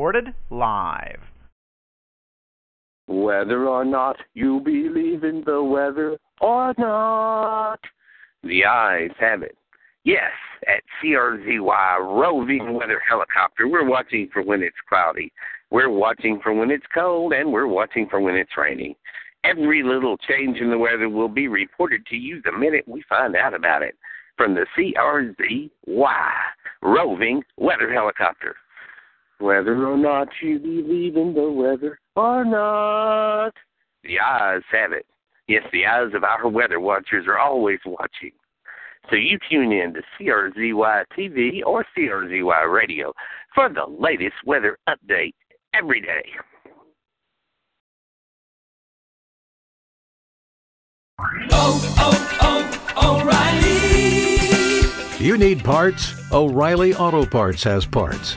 Recorded live. Whether or not you believe in the weather or not, the eyes have it. Yes, at CRZY Roving Weather Helicopter, we're watching for when it's cloudy, we're watching for when it's cold, and we're watching for when it's raining. Every little change in the weather will be reported to you the minute we find out about it from the CRZY Roving Weather Helicopter. Whether or not you believe in the weather or not, the eyes have it. Yes, the eyes of our weather watchers are always watching. So you tune in to CRZY TV or CRZY Radio for the latest weather update every day. Oh, oh, oh, O'Reilly. You need parts? O'Reilly Auto Parts has parts.